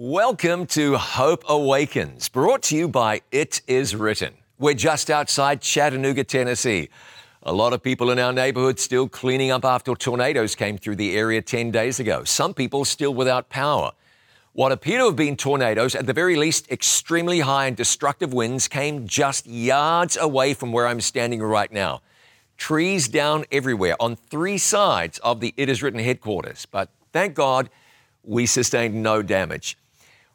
Welcome to Hope Awakens, brought to you by It Is Written. We're just outside Chattanooga, Tennessee. A lot of people in our neighborhood still cleaning up after tornadoes came through the area 10 days ago. Some people still without power. What appear to have been tornadoes, at the very least extremely high and destructive winds, came just yards away from where I'm standing right now. Trees down everywhere on three sides of the It Is Written headquarters. But thank God we sustained no damage.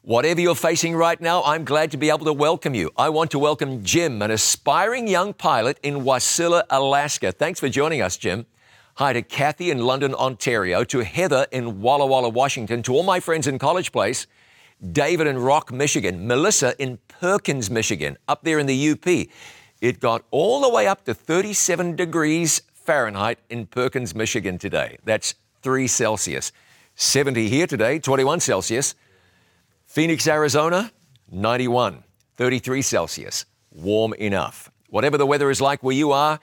Whatever you're facing right now, I'm glad to be able to welcome you. I want to welcome Jim, an aspiring young pilot in Wasilla, Alaska. Thanks for joining us, Jim. Hi to Kathy in London, Ontario, to Heather in Walla Walla, Washington, to all my friends in College Place, David in Rock, Michigan, Melissa in Perkins, Michigan, up there in the UP. It got all the way up to 37 degrees Fahrenheit in Perkins, Michigan today. That's 3 Celsius. 70 here today, 21 Celsius. Phoenix, Arizona, 91, 33 Celsius. Warm enough. Whatever the weather is like where you are,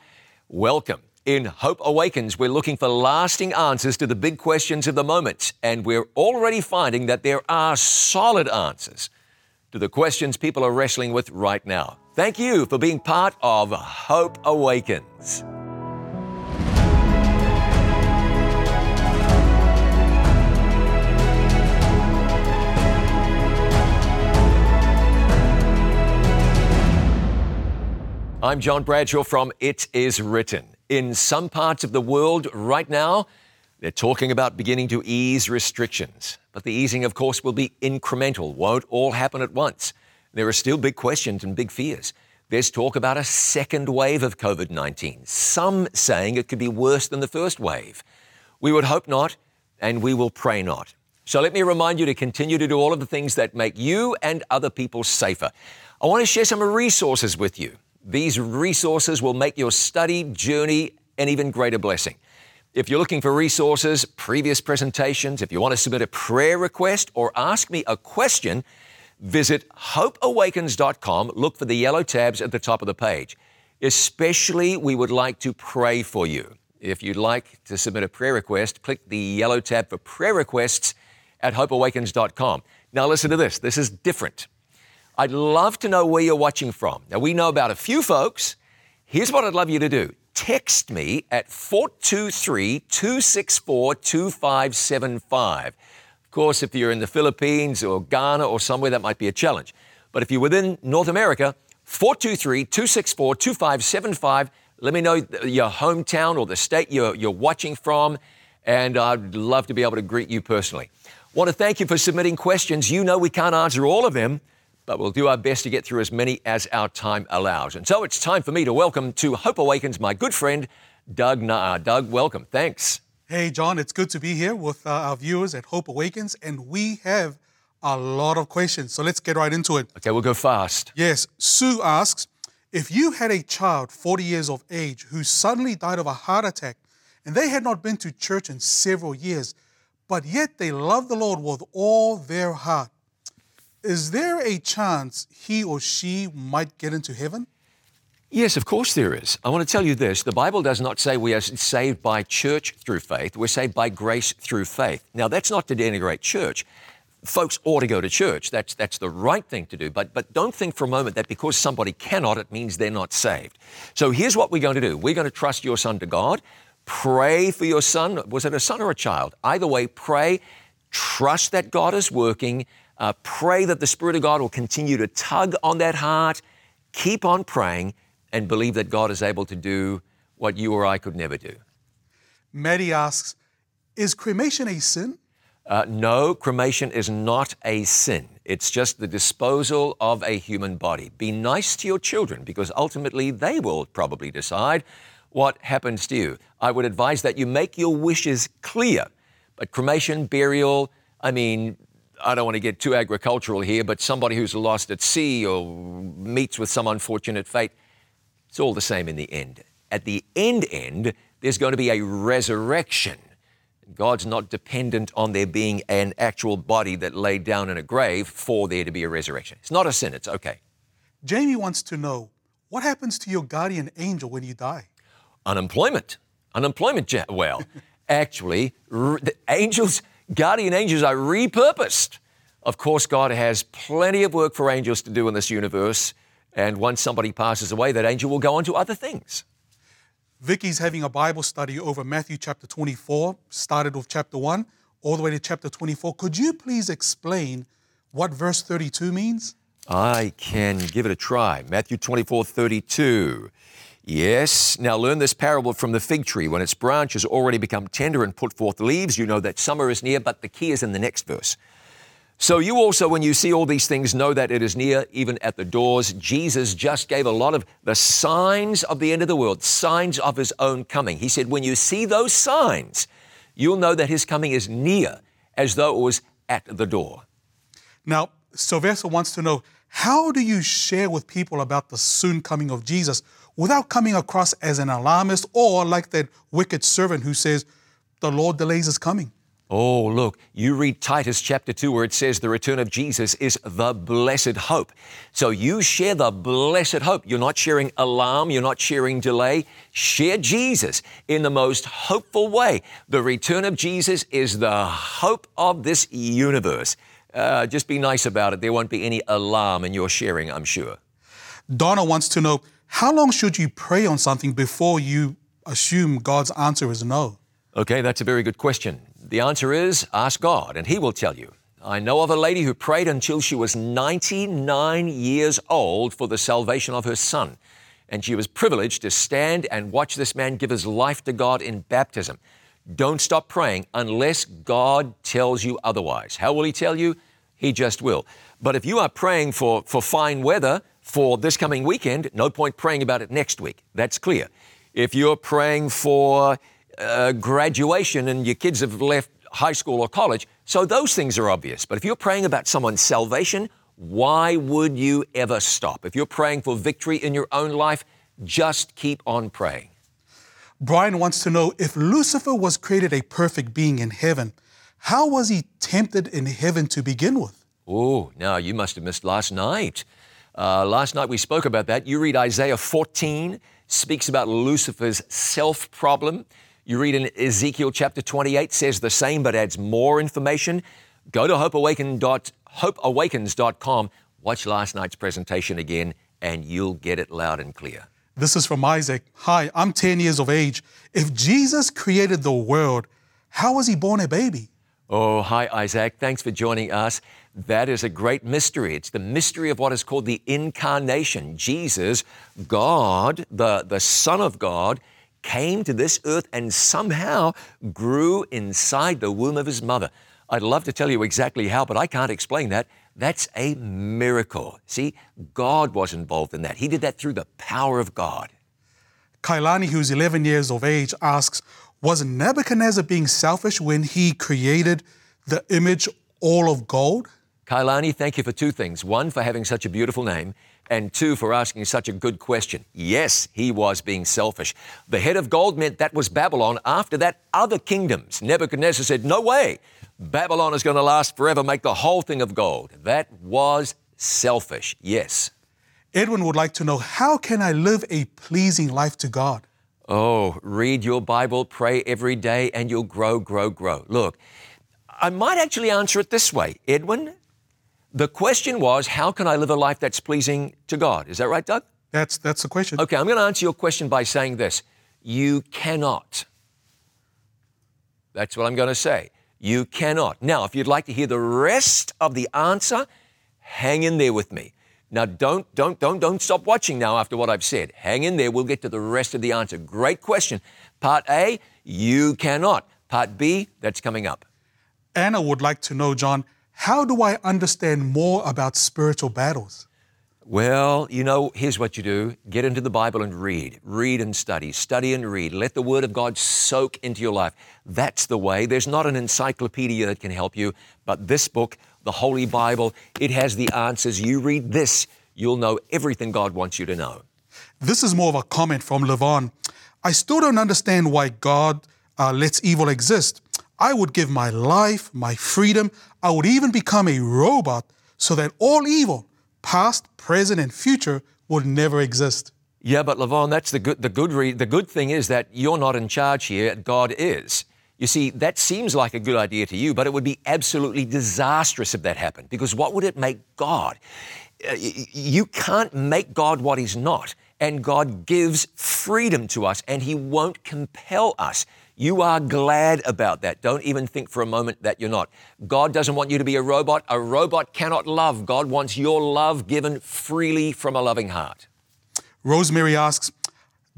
welcome. In Hope Awakens, we're looking for lasting answers to the big questions of the moment, and we're already finding that there are solid answers to the questions people are wrestling with right now. Thank you for being part of Hope Awakens. I'm John Bradshaw from It Is Written. In some parts of the world right now, they're talking about beginning to ease restrictions. But the easing, of course, will be incremental, won't all happen at once. There are still big questions and big fears. There's talk about a second wave of COVID 19, some saying it could be worse than the first wave. We would hope not, and we will pray not. So let me remind you to continue to do all of the things that make you and other people safer. I want to share some resources with you. These resources will make your study journey an even greater blessing. If you're looking for resources, previous presentations, if you want to submit a prayer request or ask me a question, visit hopeawakens.com. Look for the yellow tabs at the top of the page. Especially, we would like to pray for you. If you'd like to submit a prayer request, click the yellow tab for prayer requests at hopeawakens.com. Now, listen to this. This is different. I'd love to know where you're watching from. Now, we know about a few folks. Here's what I'd love you to do text me at 423 264 2575. Of course, if you're in the Philippines or Ghana or somewhere, that might be a challenge. But if you're within North America, 423 264 2575. Let me know your hometown or the state you're, you're watching from, and I'd love to be able to greet you personally. Want to thank you for submitting questions. You know we can't answer all of them but we'll do our best to get through as many as our time allows. And so it's time for me to welcome to Hope Awakens my good friend, Doug Na'a. Doug, welcome. Thanks. Hey, John, it's good to be here with uh, our viewers at Hope Awakens, and we have a lot of questions. So let's get right into it. Okay, we'll go fast. Yes. Sue asks If you had a child 40 years of age who suddenly died of a heart attack, and they had not been to church in several years, but yet they love the Lord with all their heart, is there a chance he or she might get into heaven? Yes, of course there is. I want to tell you this the Bible does not say we are saved by church through faith, we're saved by grace through faith. Now, that's not to denigrate church. Folks ought to go to church. That's, that's the right thing to do. But, but don't think for a moment that because somebody cannot, it means they're not saved. So here's what we're going to do we're going to trust your son to God. Pray for your son. Was it a son or a child? Either way, pray. Trust that God is working uh, pray that the Spirit of God will continue to tug on that heart. Keep on praying and believe that God is able to do what you or I could never do. Maddie asks Is cremation a sin? Uh, no, cremation is not a sin. It's just the disposal of a human body. Be nice to your children because ultimately they will probably decide what happens to you. I would advise that you make your wishes clear. But cremation, burial, I mean, I don't want to get too agricultural here, but somebody who's lost at sea or meets with some unfortunate fate, it's all the same in the end. At the end end, there's going to be a resurrection. God's not dependent on there being an actual body that laid down in a grave for there to be a resurrection. It's not a sin, it's okay. Jamie wants to know what happens to your guardian angel when you die? Unemployment. Unemployment, well, actually, the angels guardian angels are repurposed Of course, God has plenty of work for angels to do in this universe, and once somebody passes away, that angel will go on to other things. Vicky's having a Bible study over Matthew chapter 24, started with chapter 1 all the way to chapter 24. Could you please explain what verse 32 means? I can give it a try. Matthew 24 32. Yes, now learn this parable from the fig tree. When its branch has already become tender and put forth leaves, you know that summer is near, but the key is in the next verse. So you also, when you see all these things, know that it is near, even at the doors. Jesus just gave a lot of the signs of the end of the world, signs of his own coming. He said, when you see those signs, you'll know that his coming is near, as though it was at the door. Now, Sylvester wants to know how do you share with people about the soon coming of Jesus without coming across as an alarmist or like that wicked servant who says, the Lord delays his coming? Oh, look, you read Titus chapter 2 where it says the return of Jesus is the blessed hope. So you share the blessed hope. You're not sharing alarm, you're not sharing delay. Share Jesus in the most hopeful way. The return of Jesus is the hope of this universe. Uh, just be nice about it. There won't be any alarm in your sharing, I'm sure. Donna wants to know how long should you pray on something before you assume God's answer is no? Okay, that's a very good question. The answer is ask God, and He will tell you. I know of a lady who prayed until she was 99 years old for the salvation of her son. And she was privileged to stand and watch this man give his life to God in baptism. Don't stop praying unless God tells you otherwise. How will He tell you? He just will. But if you are praying for, for fine weather for this coming weekend, no point praying about it next week. That's clear. If you're praying for uh, graduation and your kids have left high school or college. So those things are obvious. But if you're praying about someone's salvation, why would you ever stop? If you're praying for victory in your own life, just keep on praying. Brian wants to know if Lucifer was created a perfect being in heaven, how was he tempted in heaven to begin with? Oh, now you must have missed last night. Uh, last night we spoke about that. You read Isaiah 14, speaks about Lucifer's self problem. You read in Ezekiel chapter 28 says the same but adds more information. Go to hopeawakens.com, watch last night's presentation again, and you'll get it loud and clear. This is from Isaac. Hi, I'm 10 years of age. If Jesus created the world, how was he born a baby? Oh, hi, Isaac. Thanks for joining us. That is a great mystery. It's the mystery of what is called the incarnation. Jesus, God, the, the Son of God, came to this earth and somehow grew inside the womb of his mother. I'd love to tell you exactly how, but I can't explain that. That's a miracle. See, God was involved in that. He did that through the power of God. Kailani, who's 11 years of age, asks Was Nebuchadnezzar being selfish when he created the image all of gold? Kailani, thank you for two things. One, for having such a beautiful name, and two, for asking such a good question. Yes, he was being selfish. The head of gold meant that was Babylon. After that, other kingdoms. Nebuchadnezzar said, No way. Babylon is going to last forever. Make the whole thing of gold. That was selfish. Yes. Edwin would like to know how can I live a pleasing life to God? Oh, read your Bible, pray every day, and you'll grow, grow, grow. Look, I might actually answer it this way Edwin, the question was, how can I live a life that's pleasing to God? Is that right, Doug? That's, that's the question. Okay, I'm going to answer your question by saying this You cannot. That's what I'm going to say. You cannot. Now, if you'd like to hear the rest of the answer, hang in there with me. Now, don't, don't, don't, don't stop watching now after what I've said. Hang in there. We'll get to the rest of the answer. Great question. Part A, you cannot. Part B, that's coming up. Anna would like to know, John, how do I understand more about spiritual battles? Well, you know, here's what you do get into the Bible and read. Read and study. Study and read. Let the Word of God soak into your life. That's the way. There's not an encyclopedia that can help you, but this book, the Holy Bible, it has the answers. You read this, you'll know everything God wants you to know. This is more of a comment from Levon. I still don't understand why God uh, lets evil exist. I would give my life, my freedom, I would even become a robot so that all evil, past, present, and future, would never exist. Yeah, but Levon, that's the good, the good, re- the good thing is that you're not in charge here, God is. You see, that seems like a good idea to you, but it would be absolutely disastrous if that happened. Because what would it make God? Uh, you can't make God what He's not. And God gives freedom to us, and He won't compel us. You are glad about that. Don't even think for a moment that you're not. God doesn't want you to be a robot. A robot cannot love. God wants your love given freely from a loving heart. Rosemary asks,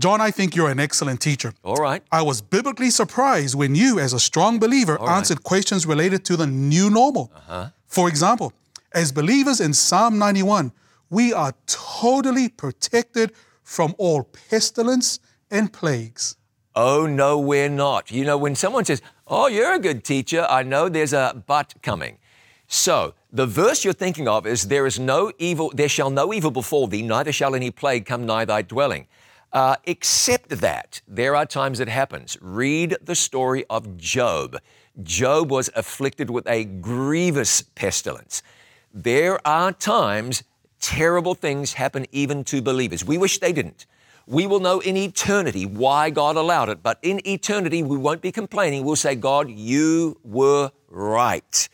John, I think you're an excellent teacher. All right. I was biblically surprised when you, as a strong believer, right. answered questions related to the new normal. Uh-huh. For example, as believers in Psalm 91, we are totally protected from all pestilence and plagues. Oh, no, we're not. You know, when someone says, Oh, you're a good teacher, I know there's a but coming. So, the verse you're thinking of is, There is no evil, there shall no evil befall thee, neither shall any plague come nigh thy dwelling. Uh, except that there are times it happens. Read the story of Job. Job was afflicted with a grievous pestilence. There are times terrible things happen even to believers. We wish they didn't. We will know in eternity why God allowed it, but in eternity we won't be complaining. We'll say, God, you were right.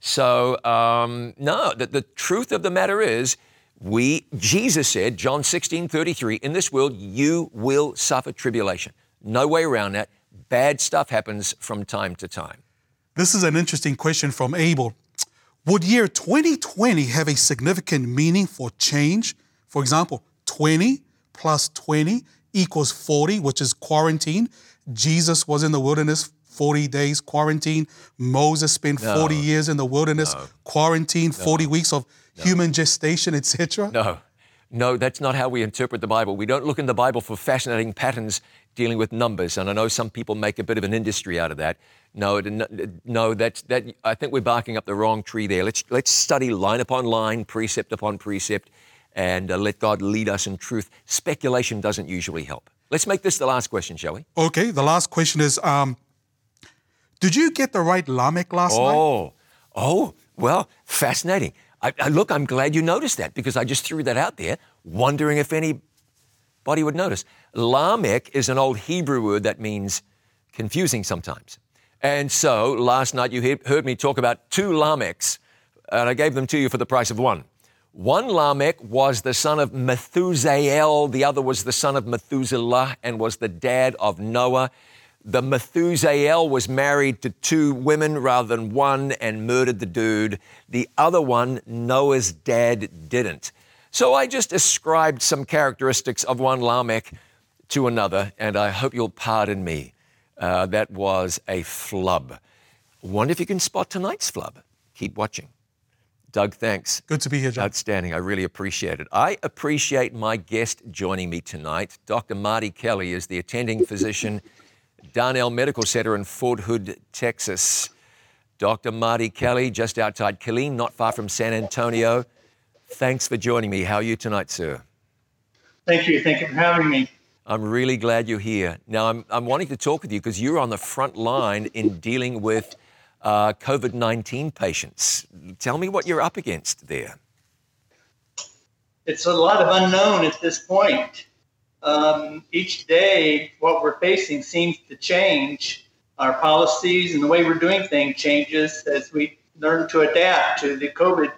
So, um, no, the, the truth of the matter is, we, Jesus said, John 16, 33, in this world you will suffer tribulation. No way around that. Bad stuff happens from time to time. This is an interesting question from Abel. Would year 2020 have a significant meaning for change? For example, 20 plus 20 equals 40, which is quarantine. Jesus was in the wilderness 40 days quarantine. Moses spent No. 40 years in the wilderness quarantine, 40 weeks of human gestation, etc. No, no, that's not how we interpret the Bible. We don't look in the Bible for fascinating patterns dealing with numbers, and I know some people make a bit of an industry out of that. No, no, that's that. I think we're barking up the wrong tree there. Let's let's study line upon line, precept upon precept, and uh, let God lead us in truth. Speculation doesn't usually help. Let's make this the last question, shall we? Okay, the last question is um, Did you get the right Lamech last night? Oh, oh, well, fascinating. I, I, look, I'm glad you noticed that because I just threw that out there, wondering if anybody would notice. Lamech is an old Hebrew word that means confusing sometimes. And so last night you he- heard me talk about two Lamechs, and I gave them to you for the price of one. One Lamech was the son of Methusael, the other was the son of Methuselah and was the dad of Noah. The Methusael was married to two women rather than one and murdered the dude. The other one, Noah's dad, didn't. So I just ascribed some characteristics of one Lamech to another, and I hope you'll pardon me. Uh, that was a flub. Wonder if you can spot tonight's flub. Keep watching. Doug, thanks. Good to be here, John. Outstanding. I really appreciate it. I appreciate my guest joining me tonight. Dr. Marty Kelly is the attending physician, Darnall Medical Center in Fort Hood, Texas. Dr. Marty Kelly, just outside Killeen, not far from San Antonio. Thanks for joining me. How are you tonight, sir? Thank you. Thank you for having me. I'm really glad you're here. Now, I'm, I'm wanting to talk with you because you're on the front line in dealing with uh, COVID 19 patients. Tell me what you're up against there. It's a lot of unknown at this point. Um, each day, what we're facing seems to change. Our policies and the way we're doing things changes as we learn to adapt to the COVID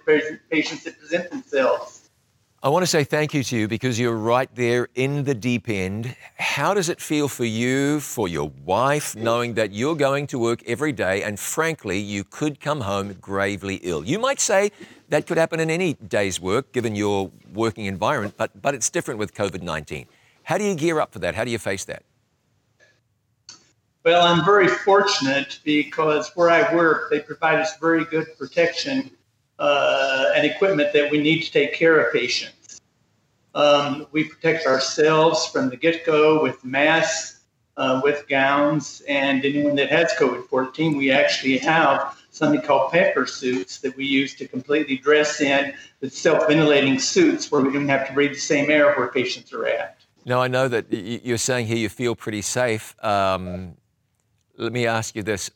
patients that present themselves. I want to say thank you to you because you're right there in the deep end. How does it feel for you, for your wife, knowing that you're going to work every day and frankly, you could come home gravely ill? You might say that could happen in any day's work given your working environment, but, but it's different with COVID 19. How do you gear up for that? How do you face that? Well, I'm very fortunate because where I work, they provide us very good protection uh, and equipment that we need to take care of patients. Um, we protect ourselves from the get go with masks, uh, with gowns, and anyone that has COVID 14, we actually have something called PAPR suits that we use to completely dress in with self ventilating suits where we don't have to breathe the same air where patients are at. Now, I know that you're saying here you feel pretty safe. Um, let me ask you this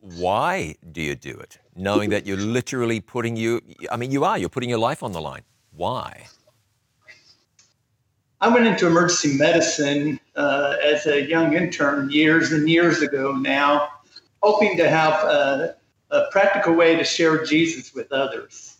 why do you do it? Knowing that you're literally putting you, I mean, you are, you're putting your life on the line. Why? I went into emergency medicine uh, as a young intern years and years ago now. hoping to have a, a practical way to share Jesus with others.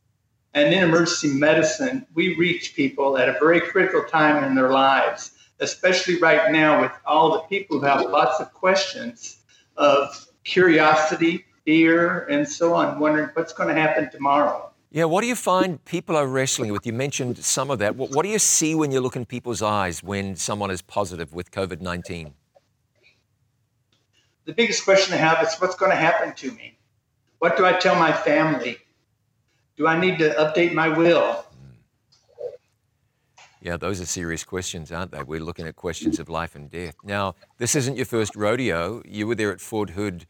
And in emergency medicine, we reach people at a very critical time in their lives, especially right now with all the people who have lots of questions of curiosity, fear, and so on, wondering what's going to happen tomorrow. Yeah, what do you find people are wrestling with? You mentioned some of that. What, what do you see when you look in people's eyes when someone is positive with COVID 19? The biggest question I have is what's going to happen to me? What do I tell my family? Do I need to update my will? Hmm. Yeah, those are serious questions, aren't they? We're looking at questions of life and death. Now, this isn't your first rodeo. You were there at Fort Hood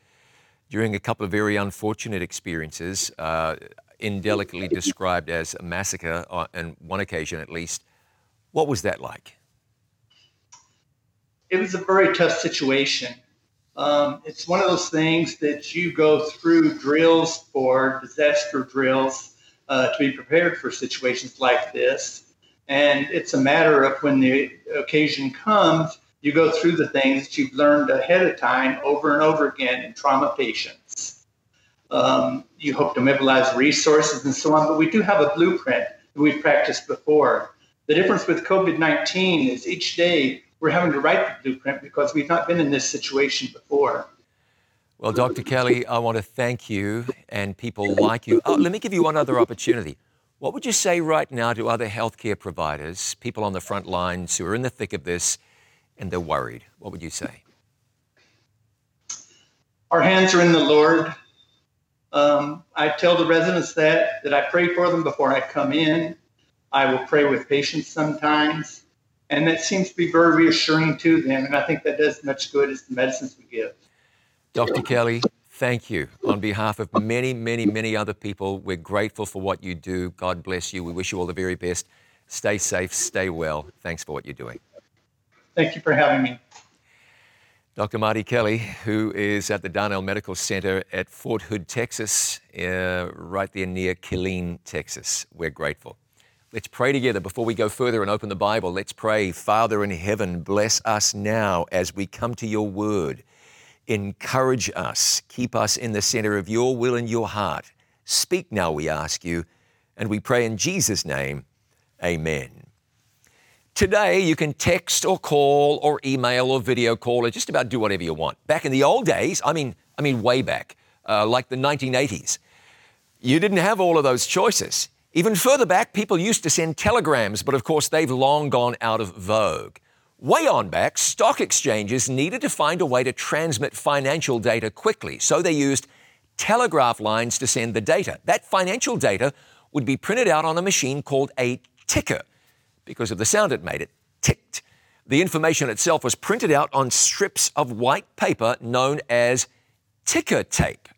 during a couple of very unfortunate experiences, uh, indelicately described as a massacre on one occasion at least. What was that like? It was a very tough situation. Um, it's one of those things that you go through drills for, disaster drills, uh, to be prepared for situations like this. And it's a matter of when the occasion comes, you go through the things that you've learned ahead of time over and over again in trauma patients. Um, you hope to mobilize resources and so on, but we do have a blueprint that we've practiced before. The difference with COVID 19 is each day we're having to write the blueprint because we've not been in this situation before. Well, Dr. Kelly, I want to thank you and people like you. Oh, let me give you one other opportunity. What would you say right now to other healthcare providers, people on the front lines who are in the thick of this and they're worried? What would you say? Our hands are in the Lord. Um, I tell the residents that that I pray for them before I come in. I will pray with patients sometimes, and that seems to be very reassuring to them. And I think that does as much good as the medicines we give. Dr. Kelly, thank you. On behalf of many, many, many other people, we're grateful for what you do. God bless you. We wish you all the very best. Stay safe, stay well. Thanks for what you're doing. Thank you for having me. Dr. Marty Kelly, who is at the Darnall Medical Center at Fort Hood, Texas, uh, right there near Killeen, Texas. We're grateful. Let's pray together before we go further and open the Bible. Let's pray. Father in heaven, bless us now as we come to your word. Encourage us. Keep us in the center of your will and your heart. Speak now, we ask you. And we pray in Jesus' name, amen. Today, you can text or call or email or video call or just about do whatever you want. Back in the old days, I mean, I mean, way back, uh, like the 1980s, you didn't have all of those choices. Even further back, people used to send telegrams, but of course, they've long gone out of vogue. Way on back, stock exchanges needed to find a way to transmit financial data quickly, so they used telegraph lines to send the data. That financial data would be printed out on a machine called a ticker because of the sound it made. It ticked. The information itself was printed out on strips of white paper known as ticker tape.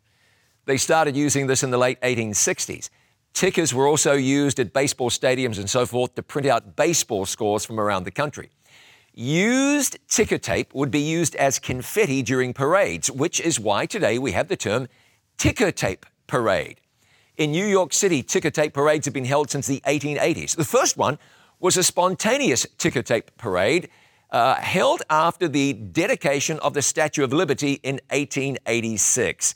They started using this in the late 1860s. Tickers were also used at baseball stadiums and so forth to print out baseball scores from around the country. Used ticker tape would be used as confetti during parades, which is why today we have the term ticker tape parade. In New York City, ticker tape parades have been held since the 1880s. The first one was a spontaneous ticker tape parade uh, held after the dedication of the Statue of Liberty in 1886.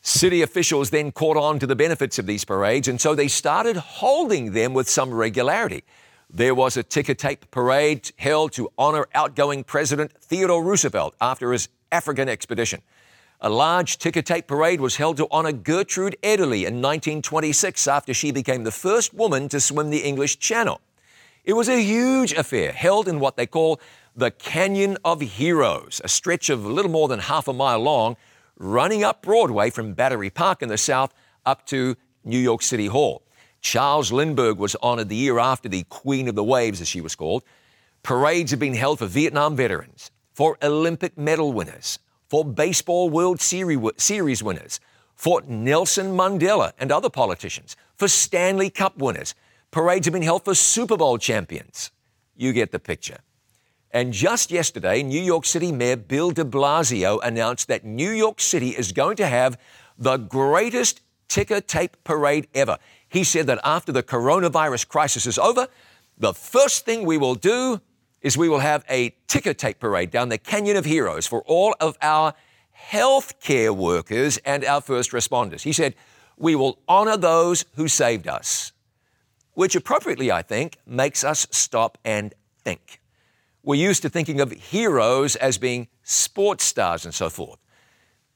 City officials then caught on to the benefits of these parades, and so they started holding them with some regularity. There was a ticker tape parade held to honor outgoing President Theodore Roosevelt after his African expedition. A large ticker tape parade was held to honor Gertrude Ederle in 1926 after she became the first woman to swim the English Channel. It was a huge affair held in what they call the Canyon of Heroes, a stretch of a little more than half a mile long, running up Broadway from Battery Park in the south up to New York City Hall. Charles Lindbergh was honored the year after the Queen of the Waves, as she was called. Parades have been held for Vietnam veterans, for Olympic medal winners, for Baseball World Series winners, for Nelson Mandela and other politicians, for Stanley Cup winners. Parades have been held for Super Bowl champions. You get the picture. And just yesterday, New York City Mayor Bill de Blasio announced that New York City is going to have the greatest ticker tape parade ever. He said that after the coronavirus crisis is over, the first thing we will do is we will have a ticker tape parade down the Canyon of Heroes for all of our healthcare workers and our first responders. He said, We will honor those who saved us, which appropriately, I think, makes us stop and think. We're used to thinking of heroes as being sports stars and so forth.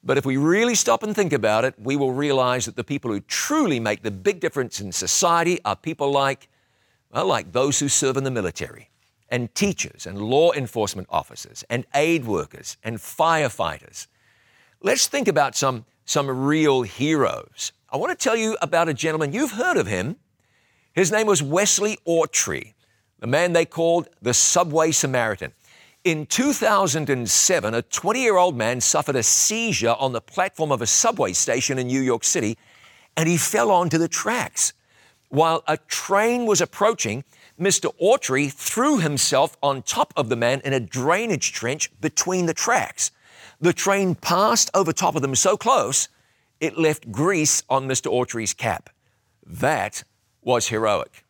But if we really stop and think about it, we will realize that the people who truly make the big difference in society are people like, well, like those who serve in the military, and teachers, and law enforcement officers, and aid workers, and firefighters. Let's think about some, some real heroes. I want to tell you about a gentleman, you've heard of him. His name was Wesley Autrey, the man they called the Subway Samaritan. In 2007, a 20 year old man suffered a seizure on the platform of a subway station in New York City and he fell onto the tracks. While a train was approaching, Mr. Autrey threw himself on top of the man in a drainage trench between the tracks. The train passed over top of them so close, it left grease on Mr. Autrey's cap. That was heroic.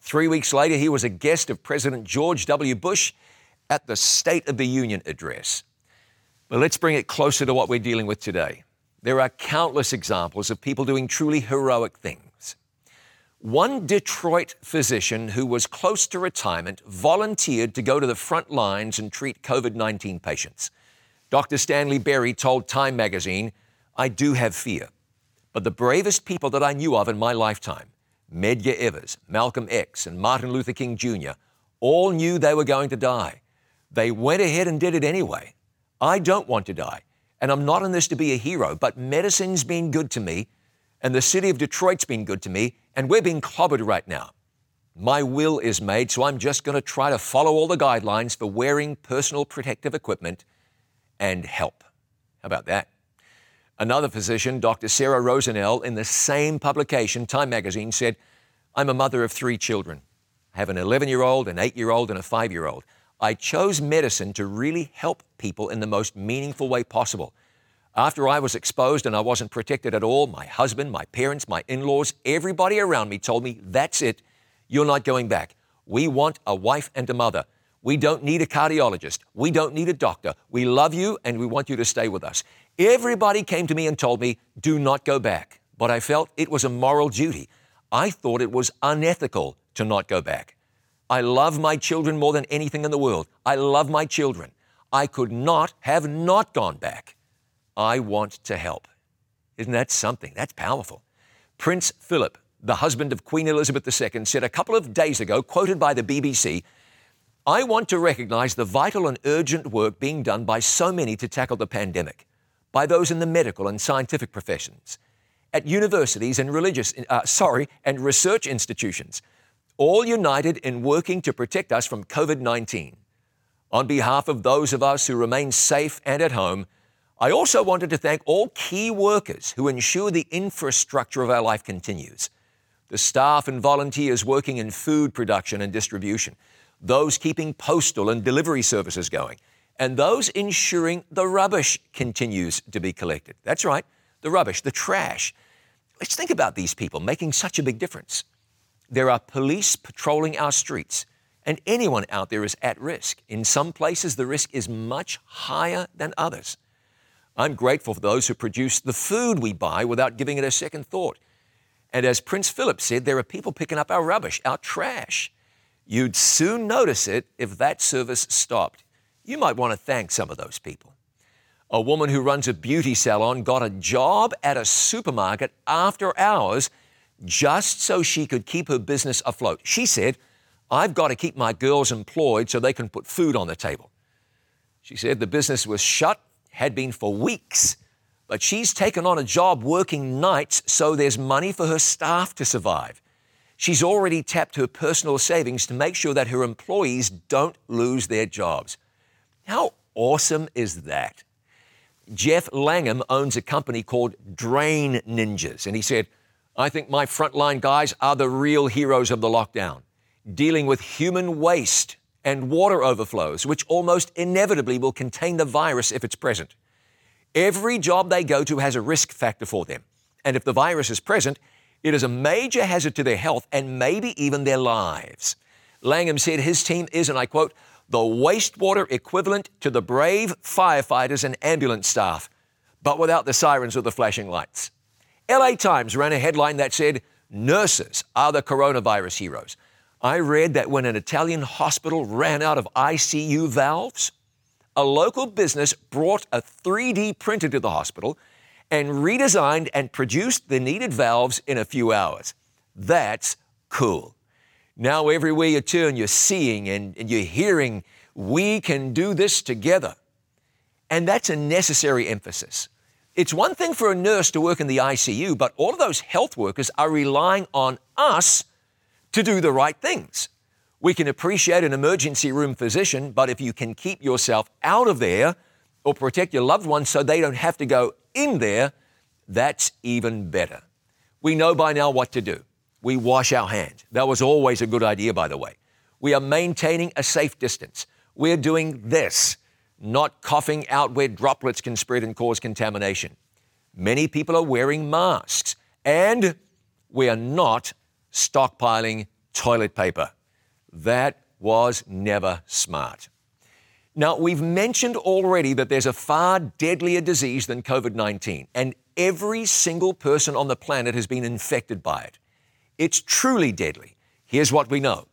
Three weeks later, he was a guest of President George W. Bush at the State of the Union address. But let's bring it closer to what we're dealing with today. There are countless examples of people doing truly heroic things. One Detroit physician who was close to retirement volunteered to go to the front lines and treat COVID 19 patients. Dr. Stanley Berry told Time magazine, I do have fear, but the bravest people that I knew of in my lifetime, Medgar Evers, Malcolm X, and Martin Luther King Jr., all knew they were going to die. They went ahead and did it anyway. I don't want to die, and I'm not in this to be a hero, but medicine's been good to me, and the city of Detroit's been good to me, and we're being clobbered right now. My will is made, so I'm just going to try to follow all the guidelines for wearing personal protective equipment and help. How about that? Another physician, Dr. Sarah Rosenell, in the same publication, Time magazine, said, I'm a mother of three children. I have an 11 year old, an 8 year old, and a 5 year old. I chose medicine to really help people in the most meaningful way possible. After I was exposed and I wasn't protected at all, my husband, my parents, my in laws, everybody around me told me, That's it. You're not going back. We want a wife and a mother. We don't need a cardiologist. We don't need a doctor. We love you and we want you to stay with us. Everybody came to me and told me, Do not go back. But I felt it was a moral duty. I thought it was unethical to not go back. I love my children more than anything in the world. I love my children. I could not have not gone back. I want to help. Isn't that something? That's powerful. Prince Philip, the husband of Queen Elizabeth II, said a couple of days ago, quoted by the BBC, I want to recognize the vital and urgent work being done by so many to tackle the pandemic, by those in the medical and scientific professions, at universities and religious, uh, sorry, and research institutions, all united in working to protect us from COVID 19. On behalf of those of us who remain safe and at home, I also wanted to thank all key workers who ensure the infrastructure of our life continues. The staff and volunteers working in food production and distribution, those keeping postal and delivery services going, and those ensuring the rubbish continues to be collected. That's right, the rubbish, the trash. Let's think about these people making such a big difference. There are police patrolling our streets, and anyone out there is at risk. In some places, the risk is much higher than others. I'm grateful for those who produce the food we buy without giving it a second thought. And as Prince Philip said, there are people picking up our rubbish, our trash. You'd soon notice it if that service stopped. You might want to thank some of those people. A woman who runs a beauty salon got a job at a supermarket after hours just so she could keep her business afloat. She said, I've got to keep my girls employed so they can put food on the table. She said the business was shut, had been for weeks, but she's taken on a job working nights so there's money for her staff to survive. She's already tapped her personal savings to make sure that her employees don't lose their jobs. How awesome is that? Jeff Langham owns a company called Drain Ninjas, and he said, I think my frontline guys are the real heroes of the lockdown, dealing with human waste and water overflows, which almost inevitably will contain the virus if it's present. Every job they go to has a risk factor for them. And if the virus is present, it is a major hazard to their health and maybe even their lives. Langham said his team is, and I quote, the wastewater equivalent to the brave firefighters and ambulance staff but without the sirens or the flashing lights. LA Times ran a headline that said, Nurses are the coronavirus heroes. I read that when an Italian hospital ran out of ICU valves, a local business brought a 3D printer to the hospital and redesigned and produced the needed valves in a few hours. That's cool. Now, everywhere you turn, you're seeing and, and you're hearing, we can do this together. And that's a necessary emphasis. It's one thing for a nurse to work in the ICU, but all of those health workers are relying on us to do the right things. We can appreciate an emergency room physician, but if you can keep yourself out of there or protect your loved ones so they don't have to go in there, that's even better. We know by now what to do. We wash our hands. That was always a good idea, by the way. We are maintaining a safe distance. We're doing this, not coughing out where droplets can spread and cause contamination. Many people are wearing masks, and we are not stockpiling toilet paper. That was never smart. Now, we've mentioned already that there's a far deadlier disease than COVID 19, and every single person on the planet has been infected by it. It's truly deadly. Here's what we know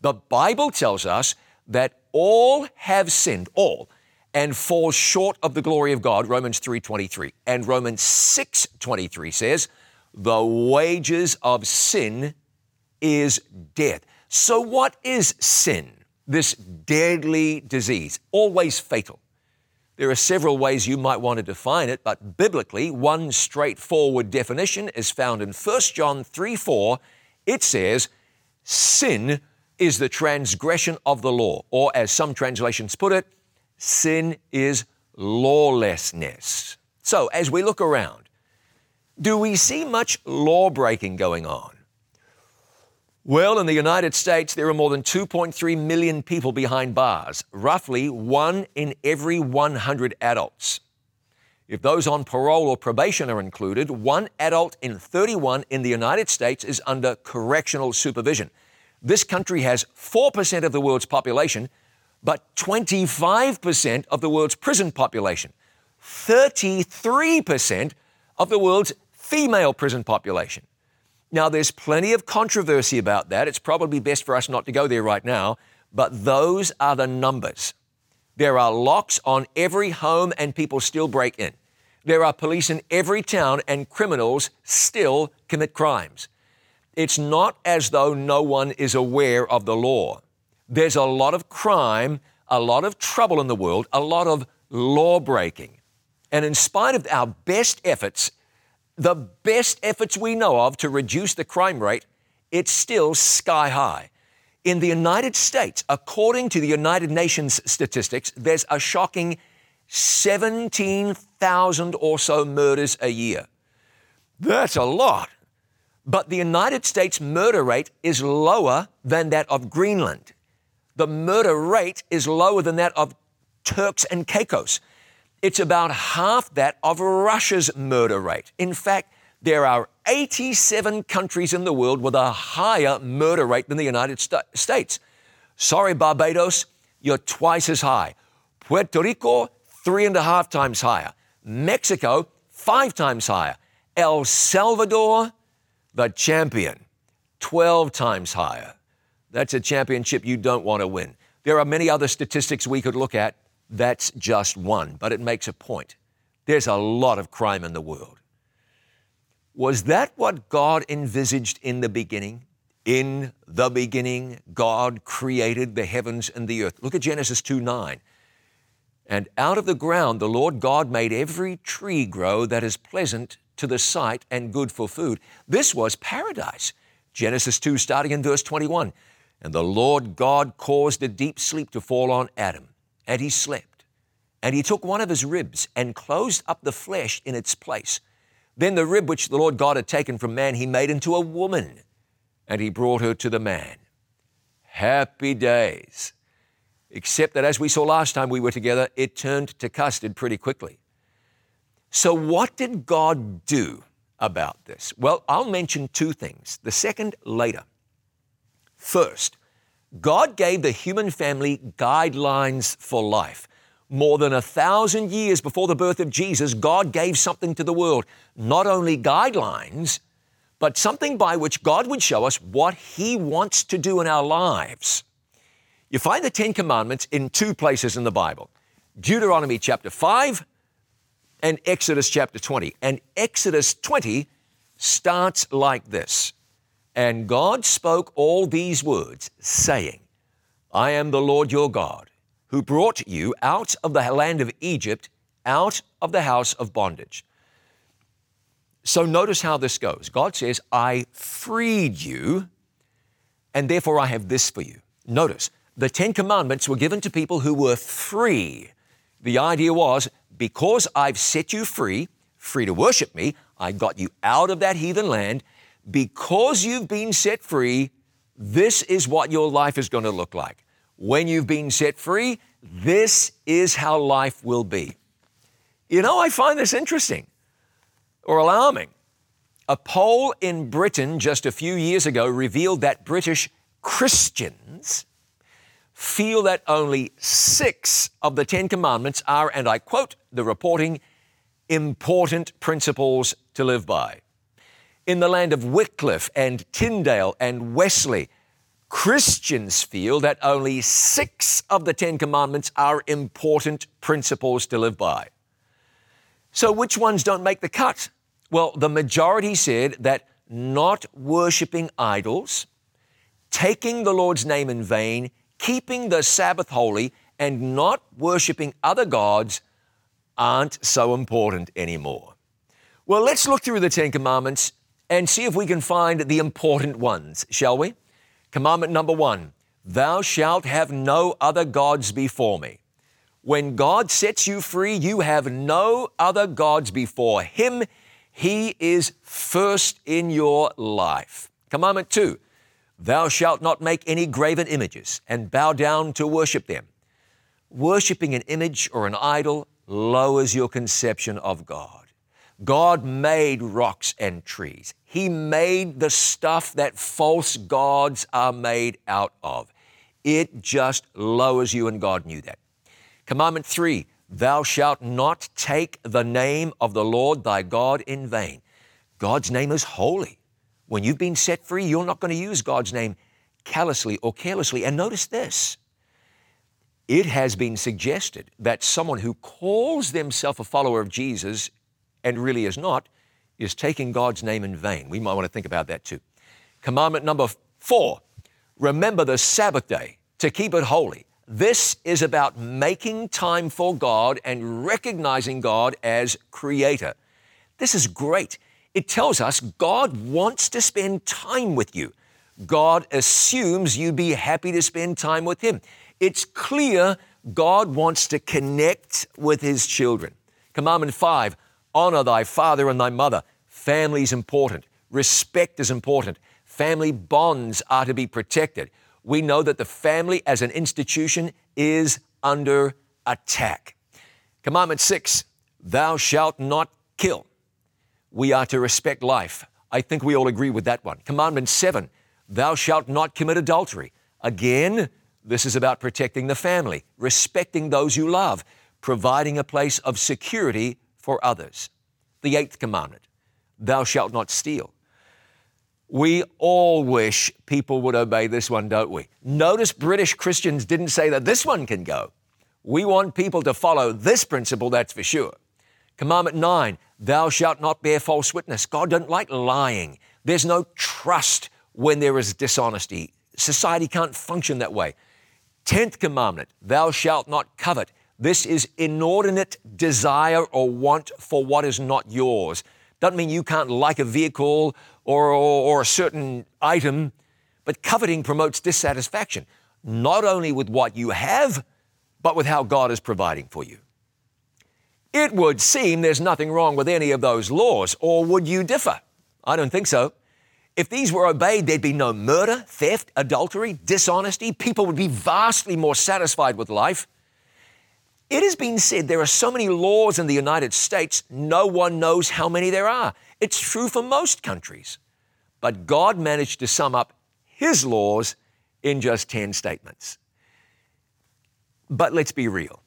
the Bible tells us that all have sinned, all, and fall short of the glory of God, Romans 3:23. And Romans 6:23 says, "The wages of sin is death." So what is sin? This deadly disease, always fatal. There are several ways you might want to define it, but biblically, one straightforward definition is found in 1 John 3 4. It says, Sin is the transgression of the law, or as some translations put it, sin is lawlessness. So, as we look around, do we see much law breaking going on? Well, in the United States, there are more than 2.3 million people behind bars, roughly one in every 100 adults. If those on parole or probation are included, one adult in 31 in the United States is under correctional supervision. This country has 4% of the world's population, but 25% of the world's prison population, 33% of the world's female prison population. Now, there's plenty of controversy about that. It's probably best for us not to go there right now, but those are the numbers. There are locks on every home and people still break in. There are police in every town and criminals still commit crimes. It's not as though no one is aware of the law. There's a lot of crime, a lot of trouble in the world, a lot of law breaking. And in spite of our best efforts, the best efforts we know of to reduce the crime rate, it's still sky high. In the United States, according to the United Nations statistics, there's a shocking 17,000 or so murders a year. That's a lot. But the United States murder rate is lower than that of Greenland. The murder rate is lower than that of Turks and Caicos. It's about half that of Russia's murder rate. In fact, there are 87 countries in the world with a higher murder rate than the United States. Sorry, Barbados, you're twice as high. Puerto Rico, three and a half times higher. Mexico, five times higher. El Salvador, the champion, 12 times higher. That's a championship you don't want to win. There are many other statistics we could look at. That's just one, but it makes a point. There's a lot of crime in the world. Was that what God envisaged in the beginning? In the beginning, God created the heavens and the earth. Look at Genesis 2 9. And out of the ground the Lord God made every tree grow that is pleasant to the sight and good for food. This was paradise. Genesis 2, starting in verse 21. And the Lord God caused a deep sleep to fall on Adam and he slept. And he took one of his ribs and closed up the flesh in its place. Then the rib which the Lord God had taken from man, he made into a woman, and he brought her to the man. Happy days. Except that as we saw last time we were together, it turned to custard pretty quickly. So, what did God do about this? Well, I'll mention two things. The second later. First, God gave the human family guidelines for life. More than a thousand years before the birth of Jesus, God gave something to the world, not only guidelines, but something by which God would show us what He wants to do in our lives. You find the Ten Commandments in two places in the Bible Deuteronomy chapter 5 and Exodus chapter 20. And Exodus 20 starts like this And God spoke all these words, saying, I am the Lord your God who brought you out of the land of Egypt, out of the house of bondage. So notice how this goes. God says, I freed you, and therefore I have this for you. Notice, the Ten Commandments were given to people who were free. The idea was, because I've set you free, free to worship me, I got you out of that heathen land. Because you've been set free, this is what your life is going to look like. When you've been set free, this is how life will be. You know, I find this interesting or alarming. A poll in Britain just a few years ago revealed that British Christians feel that only six of the Ten Commandments are, and I quote the reporting, important principles to live by. In the land of Wycliffe and Tyndale and Wesley, Christians feel that only six of the Ten Commandments are important principles to live by. So, which ones don't make the cut? Well, the majority said that not worshiping idols, taking the Lord's name in vain, keeping the Sabbath holy, and not worshiping other gods aren't so important anymore. Well, let's look through the Ten Commandments and see if we can find the important ones, shall we? Commandment number one Thou shalt have no other gods before me. When God sets you free, you have no other gods before Him. He is first in your life. Commandment two Thou shalt not make any graven images and bow down to worship them. Worshipping an image or an idol lowers your conception of God. God made rocks and trees. He made the stuff that false gods are made out of. It just lowers you, and God knew that. Commandment three Thou shalt not take the name of the Lord thy God in vain. God's name is holy. When you've been set free, you're not going to use God's name callously or carelessly. And notice this it has been suggested that someone who calls themselves a follower of Jesus and really is not, is taking God's name in vain. We might want to think about that too. Commandment number four remember the Sabbath day to keep it holy. This is about making time for God and recognizing God as creator. This is great. It tells us God wants to spend time with you. God assumes you'd be happy to spend time with Him. It's clear God wants to connect with His children. Commandment five Honor thy father and thy mother. Family is important. Respect is important. Family bonds are to be protected. We know that the family as an institution is under attack. Commandment six, thou shalt not kill. We are to respect life. I think we all agree with that one. Commandment seven, thou shalt not commit adultery. Again, this is about protecting the family, respecting those you love, providing a place of security for others. The eighth commandment, thou shalt not steal. We all wish people would obey this one, don't we? Notice British Christians didn't say that this one can go. We want people to follow this principle, that's for sure. Commandment nine, thou shalt not bear false witness. God doesn't like lying. There's no trust when there is dishonesty. Society can't function that way. Tenth commandment, thou shalt not covet. This is inordinate desire or want for what is not yours. Doesn't mean you can't like a vehicle or, or, or, a certain item, but coveting promotes dissatisfaction, not only with what you have, but with how God is providing for you. It would seem there's nothing wrong with any of those laws, or would you differ? I don't think so. If these were obeyed, there'd be no murder, theft, adultery, dishonesty. People would be vastly more satisfied with life. It has been said there are so many laws in the United States, no one knows how many there are. It's true for most countries. But God managed to sum up His laws in just 10 statements. But let's be real.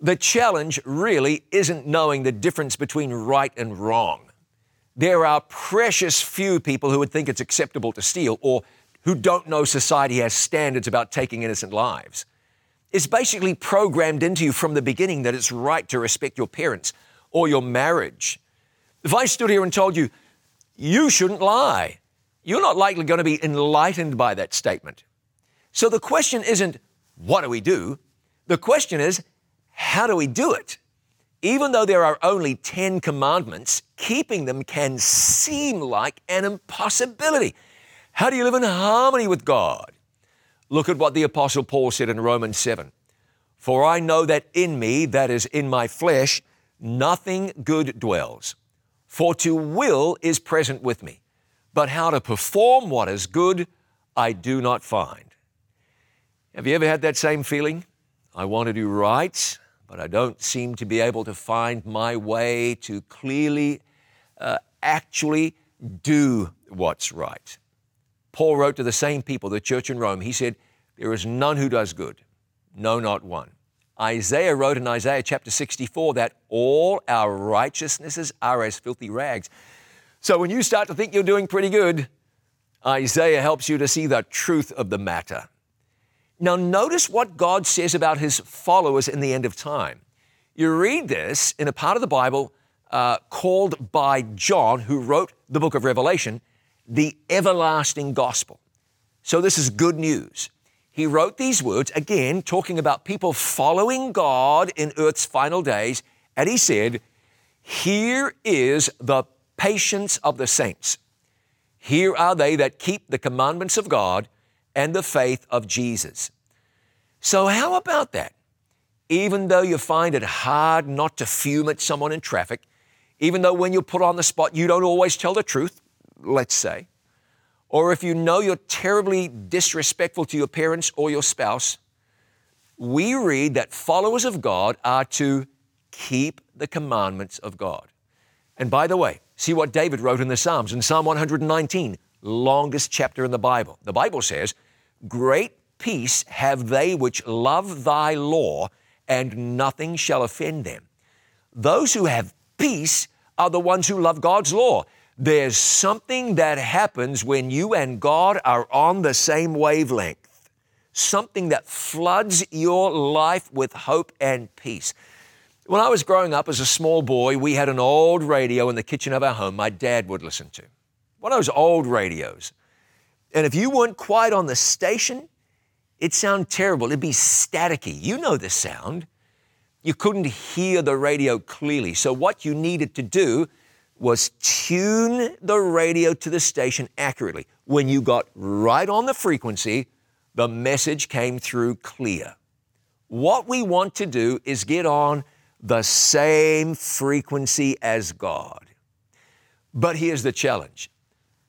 The challenge really isn't knowing the difference between right and wrong. There are precious few people who would think it's acceptable to steal or who don't know society has standards about taking innocent lives. It's basically programmed into you from the beginning that it's right to respect your parents or your marriage. If I stood here and told you, you shouldn't lie, you're not likely going to be enlightened by that statement. So the question isn't, what do we do? The question is, how do we do it? Even though there are only 10 commandments, keeping them can seem like an impossibility. How do you live in harmony with God? Look at what the Apostle Paul said in Romans 7 For I know that in me, that is, in my flesh, nothing good dwells. For to will is present with me, but how to perform what is good, I do not find. Have you ever had that same feeling? I want to do right, but I don't seem to be able to find my way to clearly uh, actually do what's right. Paul wrote to the same people, the church in Rome. He said, There is none who does good, no, not one. Isaiah wrote in Isaiah chapter 64 that all our righteousnesses are as filthy rags. So when you start to think you're doing pretty good, Isaiah helps you to see the truth of the matter. Now, notice what God says about his followers in the end of time. You read this in a part of the Bible uh, called by John, who wrote the book of Revelation, the everlasting gospel. So, this is good news. He wrote these words, again, talking about people following God in earth's final days, and he said, Here is the patience of the saints. Here are they that keep the commandments of God and the faith of Jesus. So, how about that? Even though you find it hard not to fume at someone in traffic, even though when you're put on the spot, you don't always tell the truth, let's say, or if you know you're terribly disrespectful to your parents or your spouse, we read that followers of God are to keep the commandments of God. And by the way, see what David wrote in the Psalms in Psalm 119, longest chapter in the Bible. The Bible says, Great peace have they which love thy law, and nothing shall offend them. Those who have peace are the ones who love God's law. There's something that happens when you and God are on the same wavelength, something that floods your life with hope and peace. When I was growing up as a small boy, we had an old radio in the kitchen of our home my dad would listen to. One of those old radios. And if you weren't quite on the station, it'd sound terrible. It'd be staticky. You know the sound. You couldn't hear the radio clearly. So, what you needed to do was tune the radio to the station accurately. When you got right on the frequency, the message came through clear. What we want to do is get on the same frequency as God. But here's the challenge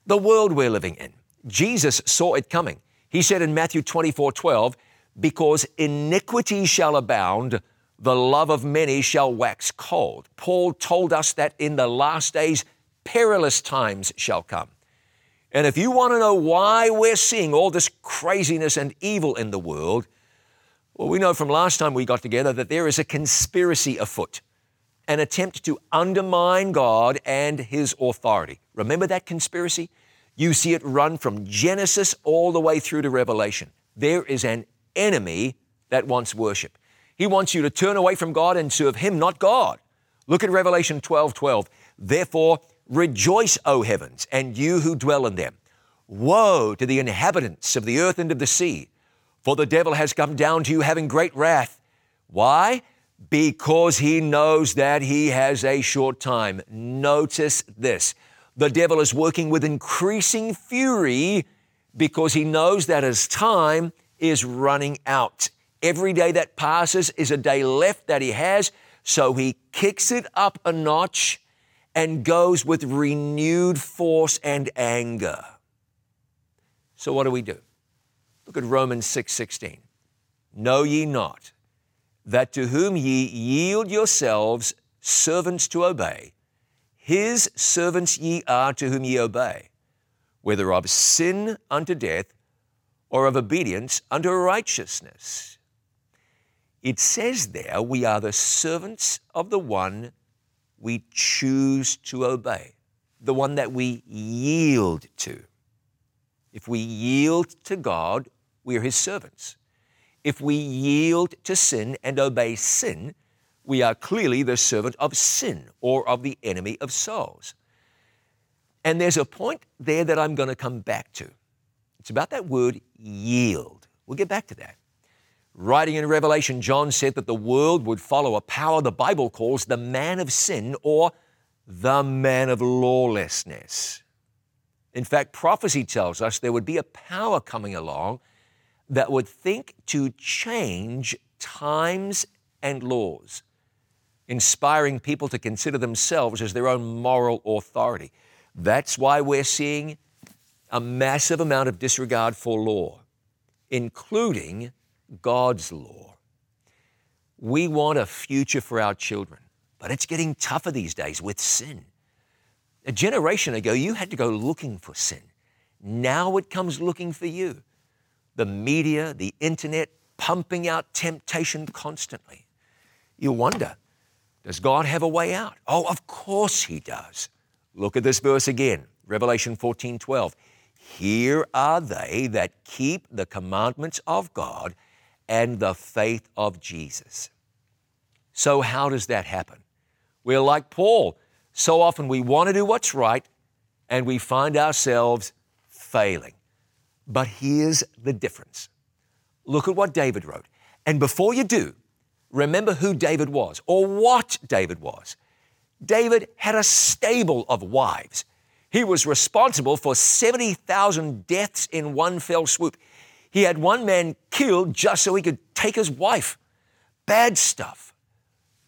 the world we're living in. Jesus saw it coming. He said in Matthew 24 12, because iniquity shall abound, the love of many shall wax cold. Paul told us that in the last days, perilous times shall come. And if you want to know why we're seeing all this craziness and evil in the world, well, we know from last time we got together that there is a conspiracy afoot, an attempt to undermine God and His authority. Remember that conspiracy? You see it run from Genesis all the way through to Revelation. There is an enemy that wants worship. He wants you to turn away from God and serve Him, not God. Look at Revelation 12 12. Therefore, rejoice, O heavens, and you who dwell in them. Woe to the inhabitants of the earth and of the sea, for the devil has come down to you having great wrath. Why? Because he knows that he has a short time. Notice this the devil is working with increasing fury because he knows that his time is running out. Every day that passes is a day left that he has, so he kicks it up a notch and goes with renewed force and anger. So what do we do? Look at Romans 6:16. Know ye not that to whom ye yield yourselves servants to obey, his servants ye are to whom ye obey, whether of sin unto death or of obedience unto righteousness. It says there we are the servants of the one we choose to obey, the one that we yield to. If we yield to God, we're His servants. If we yield to sin and obey sin, we are clearly the servant of sin or of the enemy of souls. And there's a point there that I'm going to come back to. It's about that word yield. We'll get back to that. Writing in Revelation, John said that the world would follow a power the Bible calls the man of sin or the man of lawlessness. In fact, prophecy tells us there would be a power coming along that would think to change times and laws, inspiring people to consider themselves as their own moral authority. That's why we're seeing a massive amount of disregard for law, including God's law. We want a future for our children, but it's getting tougher these days with sin. A generation ago, you had to go looking for sin. Now it comes looking for you the media, the internet, pumping out temptation constantly. You wonder, does God have a way out? Oh, of course He does. Look at this verse again, Revelation 14 12. Here are they that keep the commandments of God and the faith of Jesus. So, how does that happen? We're like Paul. So often we want to do what's right and we find ourselves failing. But here's the difference. Look at what David wrote. And before you do, remember who David was or what David was. David had a stable of wives. He was responsible for 70,000 deaths in one fell swoop. He had one man killed just so he could take his wife. Bad stuff.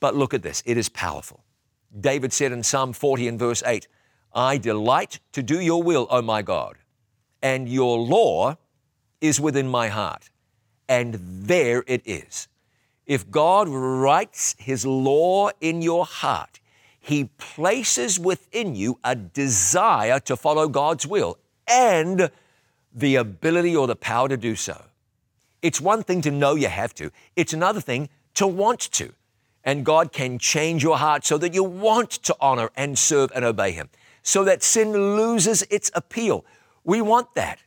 But look at this, it is powerful. David said in Psalm 40 and verse 8, I delight to do your will, O my God and your law is within my heart. And there it is. If God writes His law in your heart, He places within you a desire to follow God's will and the ability or the power to do so. It's one thing to know you have to, it's another thing to want to. And God can change your heart so that you want to honor and serve and obey Him, so that sin loses its appeal. We want that.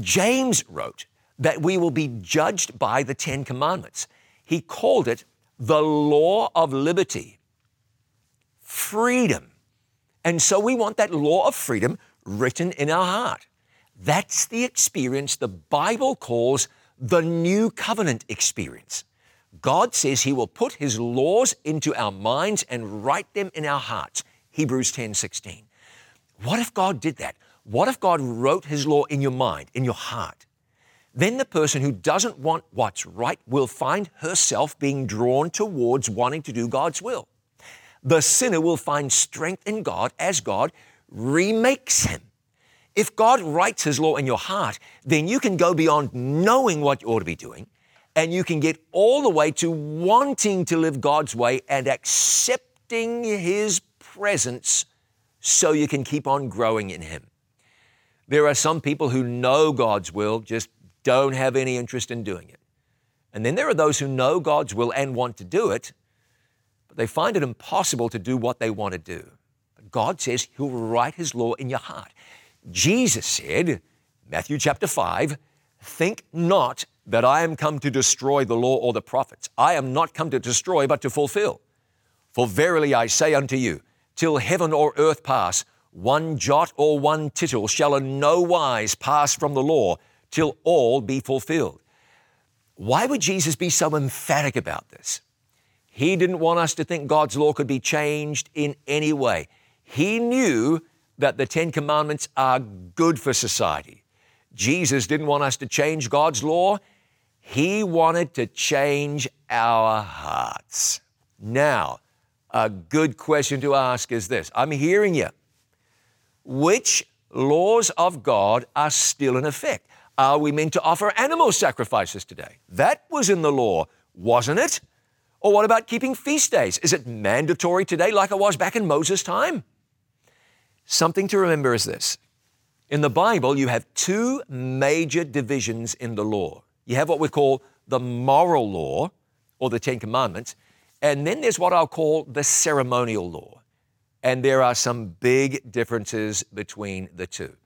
James wrote that we will be judged by the Ten Commandments. He called it the law of liberty, freedom. And so we want that law of freedom written in our heart. That's the experience the Bible calls the new covenant experience. God says He will put His laws into our minds and write them in our hearts. Hebrews 10 16. What if God did that? What if God wrote His law in your mind, in your heart? Then the person who doesn't want what's right will find herself being drawn towards wanting to do God's will. The sinner will find strength in God as God remakes him. If God writes His law in your heart, then you can go beyond knowing what you ought to be doing and you can get all the way to wanting to live God's way and accepting His presence so you can keep on growing in Him. There are some people who know God's will, just don't have any interest in doing it. And then there are those who know God's will and want to do it, but they find it impossible to do what they want to do. But God says He'll write His law in your heart. Jesus said, Matthew chapter 5, think not that I am come to destroy the law or the prophets. I am not come to destroy, but to fulfill. For verily I say unto you, till heaven or earth pass, one jot or one tittle shall in no wise pass from the law till all be fulfilled. Why would Jesus be so emphatic about this? He didn't want us to think God's law could be changed in any way. He knew that the Ten Commandments are good for society. Jesus didn't want us to change God's law. He wanted to change our hearts. Now, a good question to ask is this I'm hearing you which laws of God are still in effect? Are we meant to offer animal sacrifices today? That was in the law, wasn't it? Or what about keeping feast days? Is it mandatory today like it was back in Moses' time? Something to remember is this. In the Bible, you have two major divisions in the law. You have what we call the moral law or the Ten Commandments. And then there's what I'll call the ceremonial law. And there are some big differences between the two.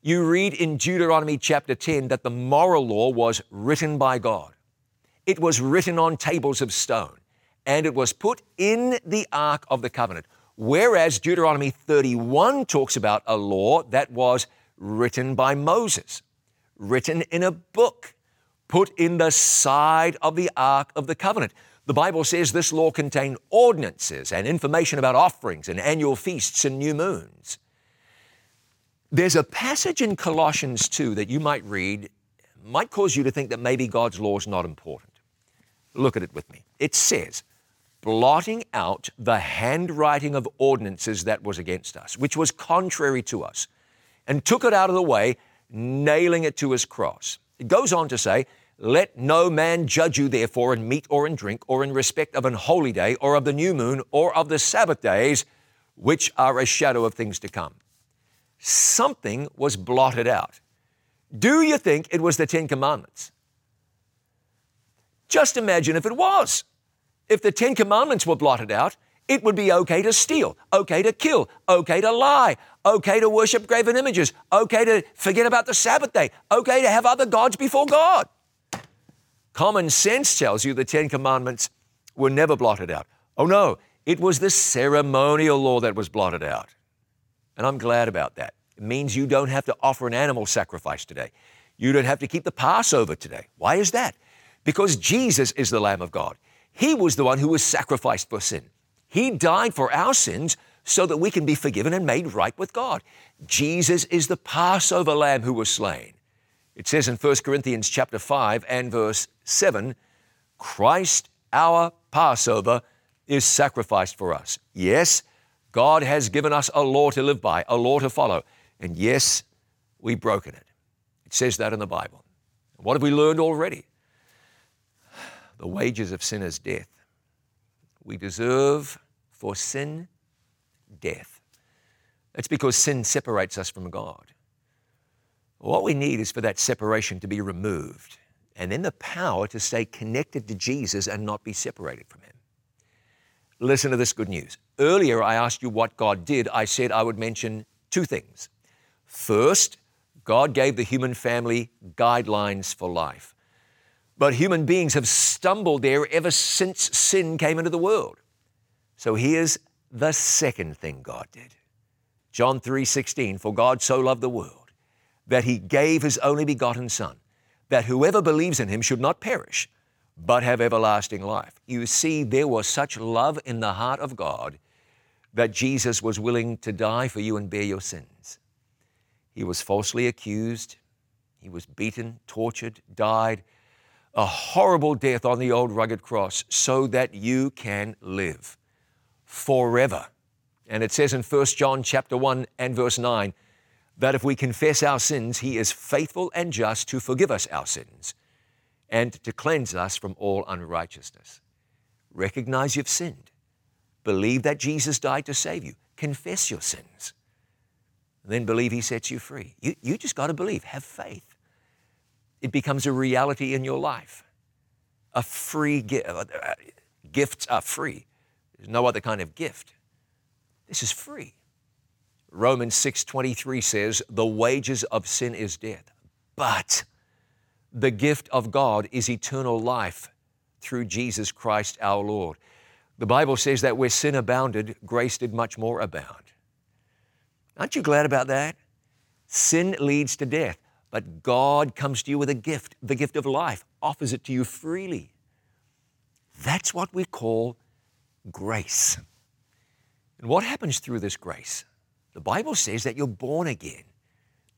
You read in Deuteronomy chapter 10 that the moral law was written by God. It was written on tables of stone, and it was put in the Ark of the Covenant. Whereas Deuteronomy 31 talks about a law that was written by Moses, written in a book, put in the side of the Ark of the Covenant. The Bible says this law contained ordinances and information about offerings and annual feasts and new moons. There's a passage in Colossians 2 that you might read, might cause you to think that maybe God's law is not important. Look at it with me. It says, blotting out the handwriting of ordinances that was against us, which was contrary to us, and took it out of the way, nailing it to his cross. It goes on to say, let no man judge you therefore in meat or in drink or in respect of an holy day or of the new moon or of the Sabbath days, which are a shadow of things to come. Something was blotted out. Do you think it was the Ten Commandments? Just imagine if it was. If the Ten Commandments were blotted out, it would be okay to steal, okay to kill, okay to lie, okay to worship graven images, okay to forget about the Sabbath day, okay to have other gods before God. Common sense tells you the Ten Commandments were never blotted out. Oh no, it was the ceremonial law that was blotted out. And I'm glad about that. It means you don't have to offer an animal sacrifice today. You don't have to keep the Passover today. Why is that? Because Jesus is the Lamb of God. He was the one who was sacrificed for sin. He died for our sins so that we can be forgiven and made right with God. Jesus is the Passover lamb who was slain. It says in 1 Corinthians chapter 5 and verse 7, Christ our Passover is sacrificed for us. Yes, God has given us a law to live by, a law to follow. And yes, we've broken it. It says that in the Bible. What have we learned already? The wages of sin is death. We deserve for sin death. That's because sin separates us from God. What we need is for that separation to be removed and then the power to stay connected to Jesus and not be separated from Him. Listen to this good news. Earlier, I asked you what God did. I said I would mention two things. First, God gave the human family guidelines for life. But human beings have stumbled there ever since sin came into the world. So here's the second thing God did. John 3:16 For God so loved the world that he gave his only begotten Son, that whoever believes in him should not perish, but have everlasting life. You see, there was such love in the heart of God that Jesus was willing to die for you and bear your sins. He was falsely accused, he was beaten, tortured, died a horrible death on the old rugged cross so that you can live forever. And it says in 1 John chapter 1 and verse 9, that if we confess our sins, He is faithful and just to forgive us our sins and to cleanse us from all unrighteousness. Recognize you've sinned. Believe that Jesus died to save you. Confess your sins. Then believe He sets you free. You, you just got to believe, have faith. It becomes a reality in your life. A free gift. Uh, gifts are free. There's no other kind of gift. This is free. Romans 6:23 says, "The wages of sin is death, but the gift of God is eternal life through Jesus Christ our Lord." The Bible says that where sin abounded, grace did much more abound. Aren't you glad about that? Sin leads to death, but God comes to you with a gift, the gift of life, offers it to you freely. That's what we call grace. And what happens through this grace? The Bible says that you're born again.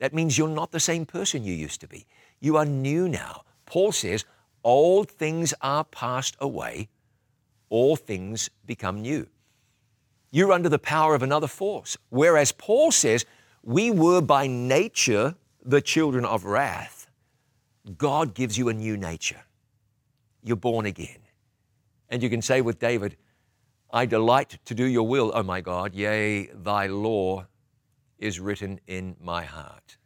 That means you're not the same person you used to be. You are new now. Paul says, Old things are passed away, all things become new. You're under the power of another force. Whereas Paul says, we were by nature the children of wrath. God gives you a new nature. You're born again. And you can say with David, I delight to do your will, O my God. Yea, thy law is written in my heart.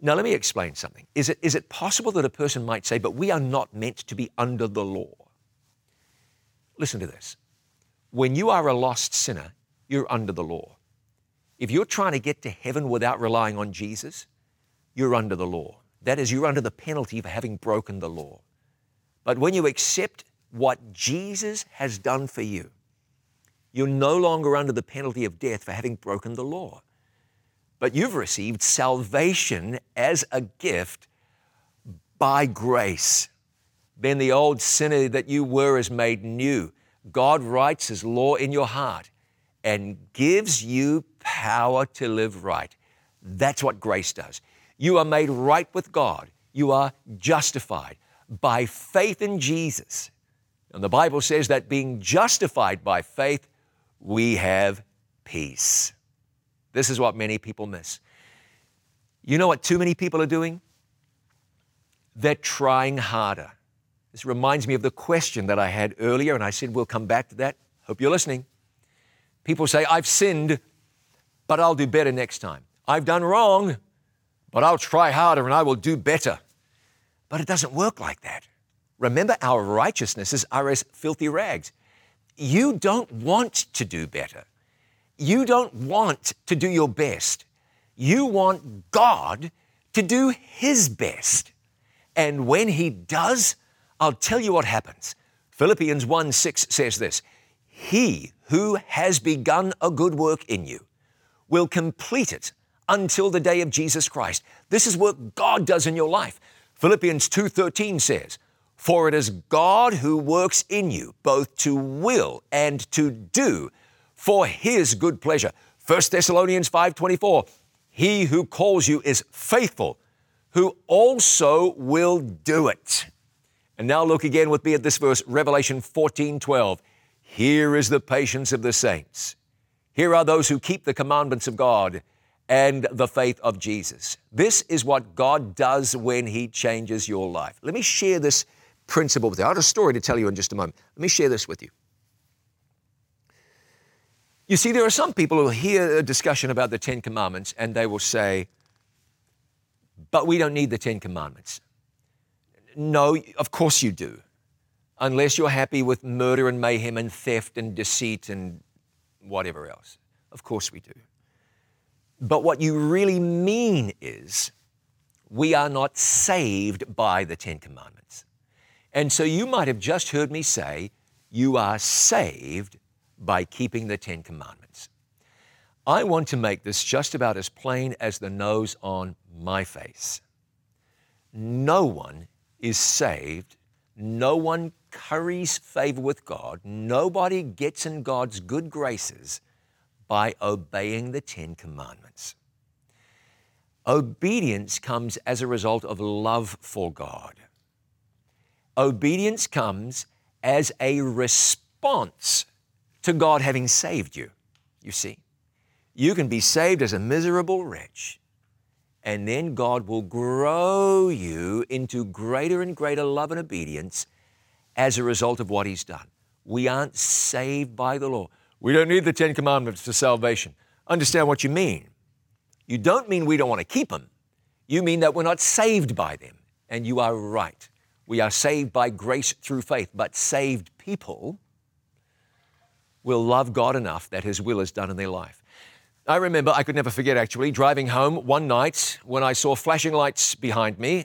Now, let me explain something. Is it, is it possible that a person might say, but we are not meant to be under the law? Listen to this. When you are a lost sinner, you're under the law. If you're trying to get to heaven without relying on Jesus, you're under the law. That is, you're under the penalty for having broken the law. But when you accept what Jesus has done for you, you're no longer under the penalty of death for having broken the law. But you've received salvation as a gift by grace. Then the old sinner that you were is made new. God writes His law in your heart and gives you power to live right. That's what grace does. You are made right with God. You are justified by faith in Jesus. And the Bible says that being justified by faith, we have peace. This is what many people miss. You know what too many people are doing? They're trying harder. This reminds me of the question that I had earlier, and I said we'll come back to that. Hope you're listening. People say, I've sinned, but I'll do better next time. I've done wrong, but I'll try harder and I will do better. But it doesn't work like that. Remember, our righteousnesses are as filthy rags. You don't want to do better. You don't want to do your best. You want God to do His best. And when He does, I'll tell you what happens. Philippians 1 6 says this He who has begun a good work in you will complete it until the day of Jesus Christ. This is what God does in your life. Philippians 2:13 says, "For it is God who works in you both to will and to do for his good pleasure." 1 Thessalonians 5:24, "He who calls you is faithful, who also will do it." And now look again with me at this verse, Revelation 14:12. Here is the patience of the saints. Here are those who keep the commandments of God and the faith of Jesus. This is what God does when He changes your life. Let me share this principle with you. I have got a story to tell you in just a moment. Let me share this with you. You see, there are some people who hear a discussion about the Ten Commandments and they will say, but we don't need the Ten Commandments. No, of course you do. Unless you're happy with murder and mayhem and theft and deceit and whatever else. Of course we do. But what you really mean is, we are not saved by the Ten Commandments. And so you might have just heard me say, you are saved by keeping the Ten Commandments. I want to make this just about as plain as the nose on my face. No one is saved, no one curries favor with God, nobody gets in God's good graces by obeying the Ten Commandments. Obedience comes as a result of love for God. Obedience comes as a response to God having saved you. You see, you can be saved as a miserable wretch, and then God will grow you into greater and greater love and obedience as a result of what He's done. We aren't saved by the law. We don't need the Ten Commandments for salvation. Understand what you mean. You don't mean we don't want to keep them. You mean that we're not saved by them. And you are right. We are saved by grace through faith, but saved people will love God enough that His will is done in their life. I remember, I could never forget actually, driving home one night when I saw flashing lights behind me.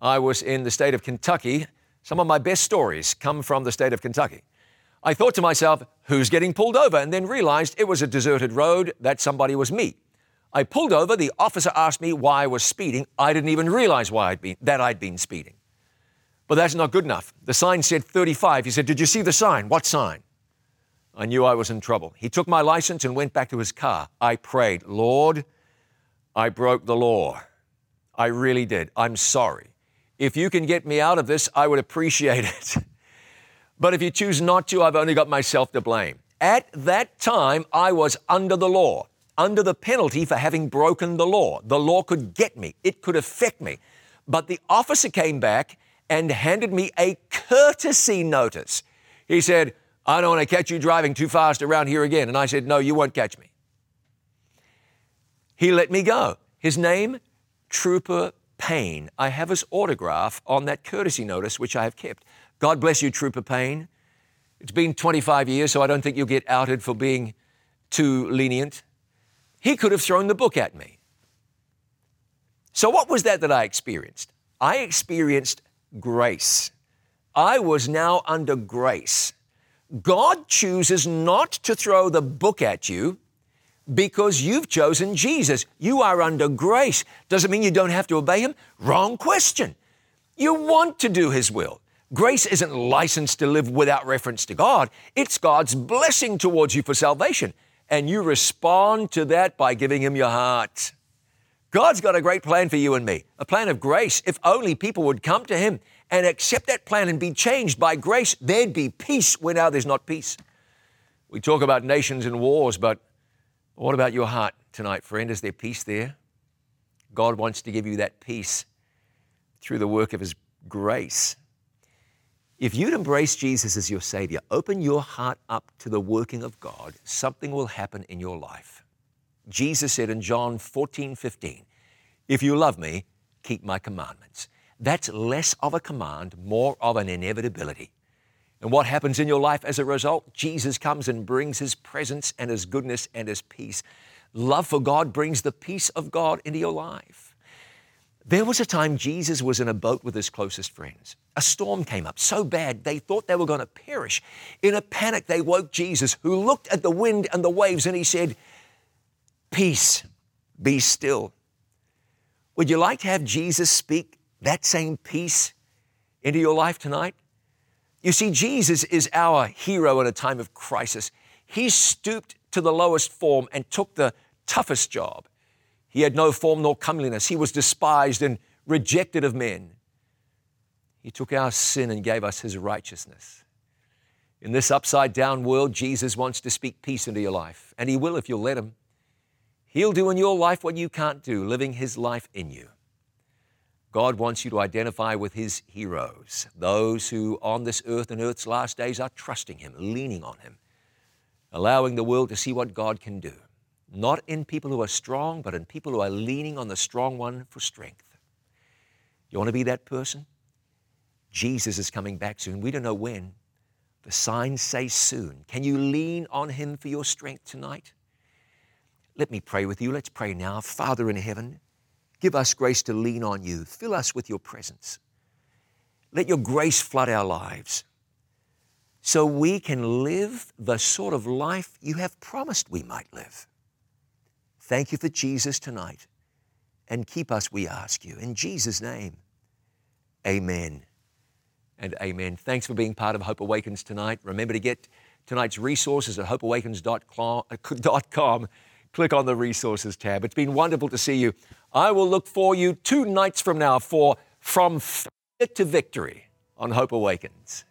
I was in the state of Kentucky. Some of my best stories come from the state of Kentucky. I thought to myself, who's getting pulled over? And then realized it was a deserted road, that somebody was me. I pulled over, the officer asked me why I was speeding. I didn't even realize why I'd been, that I'd been speeding. But that's not good enough. The sign said 35. He said, Did you see the sign? What sign? I knew I was in trouble. He took my license and went back to his car. I prayed, Lord, I broke the law. I really did. I'm sorry. If you can get me out of this, I would appreciate it. But if you choose not to, I've only got myself to blame. At that time, I was under the law, under the penalty for having broken the law. The law could get me, it could affect me. But the officer came back and handed me a courtesy notice. He said, I don't want to catch you driving too fast around here again. And I said, No, you won't catch me. He let me go. His name, Trooper Payne. I have his autograph on that courtesy notice, which I have kept. God bless you, Trooper Payne. It's been 25 years, so I don't think you'll get outed for being too lenient. He could have thrown the book at me. So, what was that that I experienced? I experienced grace. I was now under grace. God chooses not to throw the book at you because you've chosen Jesus. You are under grace. Does it mean you don't have to obey Him? Wrong question. You want to do His will. Grace isn't licensed to live without reference to God, it's God's blessing towards you for salvation. And you respond to that by giving Him your heart. God's got a great plan for you and me, a plan of grace. If only people would come to Him and accept that plan and be changed by grace, there'd be peace where now there's not peace. We talk about nations and wars, but what about your heart tonight, friend? Is there peace there? God wants to give you that peace through the work of His grace. If you'd embrace Jesus as your Savior, open your heart up to the working of God, something will happen in your life. Jesus said in John 14, 15, If you love me, keep my commandments. That's less of a command, more of an inevitability. And what happens in your life as a result? Jesus comes and brings His presence and His goodness and His peace. Love for God brings the peace of God into your life. There was a time Jesus was in a boat with his closest friends. A storm came up so bad they thought they were going to perish. In a panic, they woke Jesus, who looked at the wind and the waves and he said, Peace, be still. Would you like to have Jesus speak that same peace into your life tonight? You see, Jesus is our hero in a time of crisis. He stooped to the lowest form and took the toughest job. He had no form nor comeliness. He was despised and rejected of men. He took our sin and gave us His righteousness. In this upside down world, Jesus wants to speak peace into your life, and He will if you'll let Him. He'll do in your life what you can't do, living His life in you. God wants you to identify with His heroes, those who on this earth and earth's last days are trusting Him, leaning on Him, allowing the world to see what God can do not in people who are strong, but in people who are leaning on the strong one for strength. You want to be that person? Jesus is coming back soon. We don't know when. The signs say soon. Can you lean on Him for your strength tonight? Let me pray with you. Let's pray now. Father in heaven, give us grace to lean on you. Fill us with your presence. Let your grace flood our lives so we can live the sort of life you have promised we might live. Thank you for Jesus tonight. And keep us, we ask you. In Jesus' name, amen and amen. Thanks for being part of Hope Awakens tonight. Remember to get tonight's resources at hopeawakens.com. Click on the resources tab. It's been wonderful to see you. I will look for you two nights from now for From Failure to Victory on Hope Awakens.